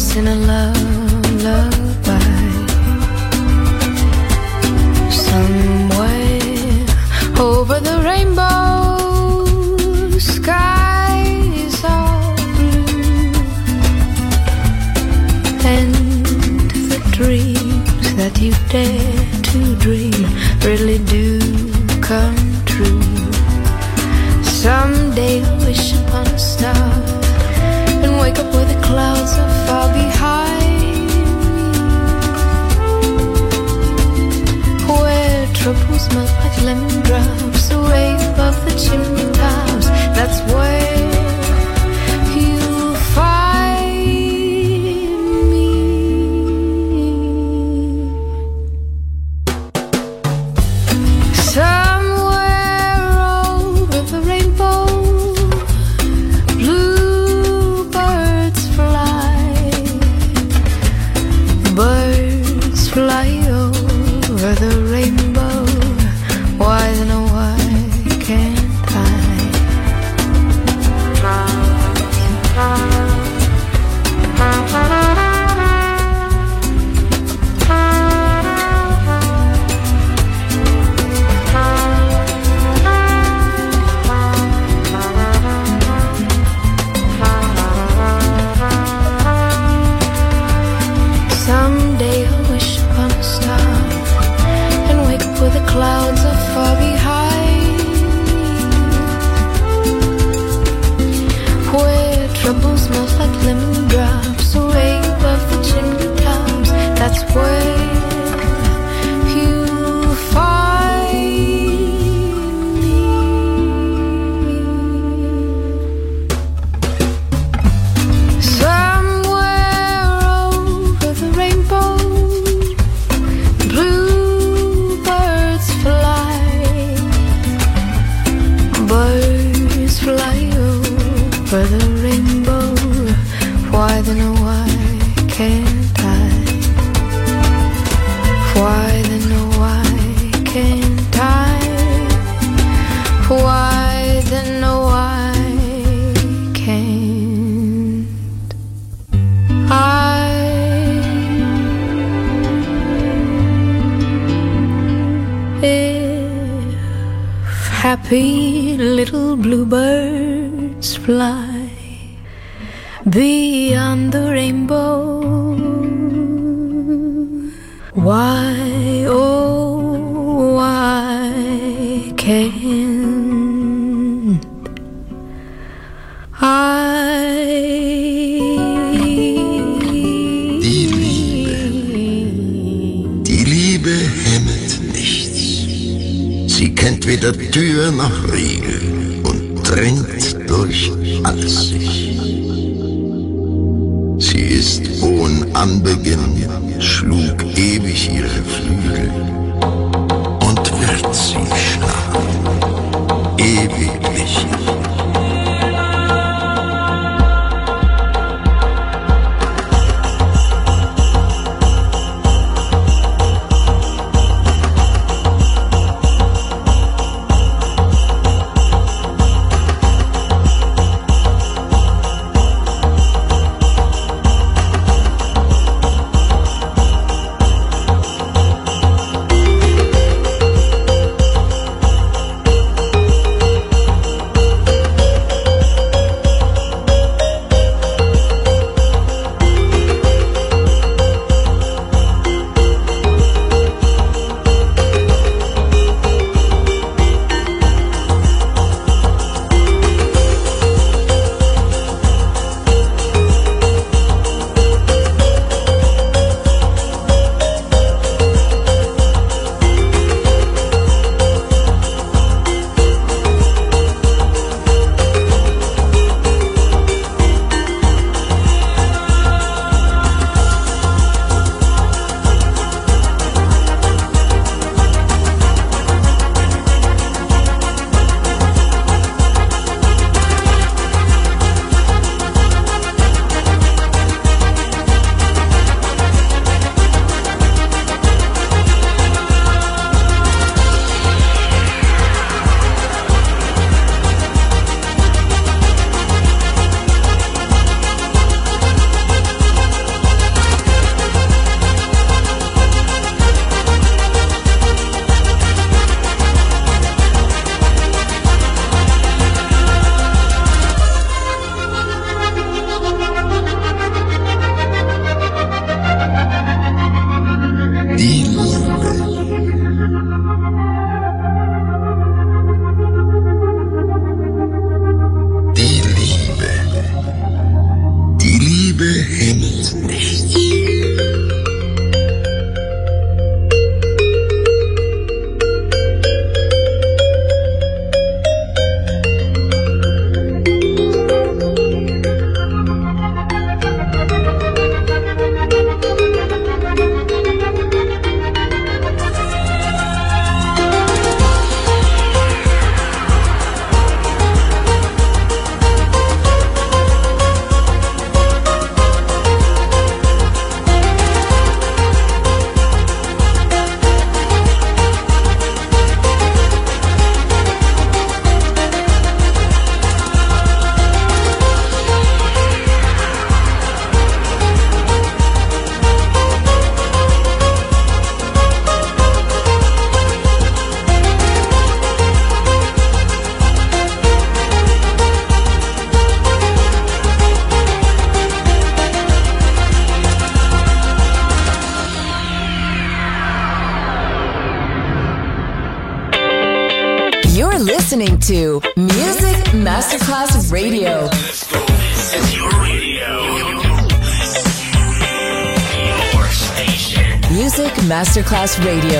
in a lullaby. Somewhere over the rainbow skies all blue. And the dreams that you dare to dream really do come true. Someday wish upon a star and wake up with the clouds of weder Tür noch Riegel und Masterclass Radio,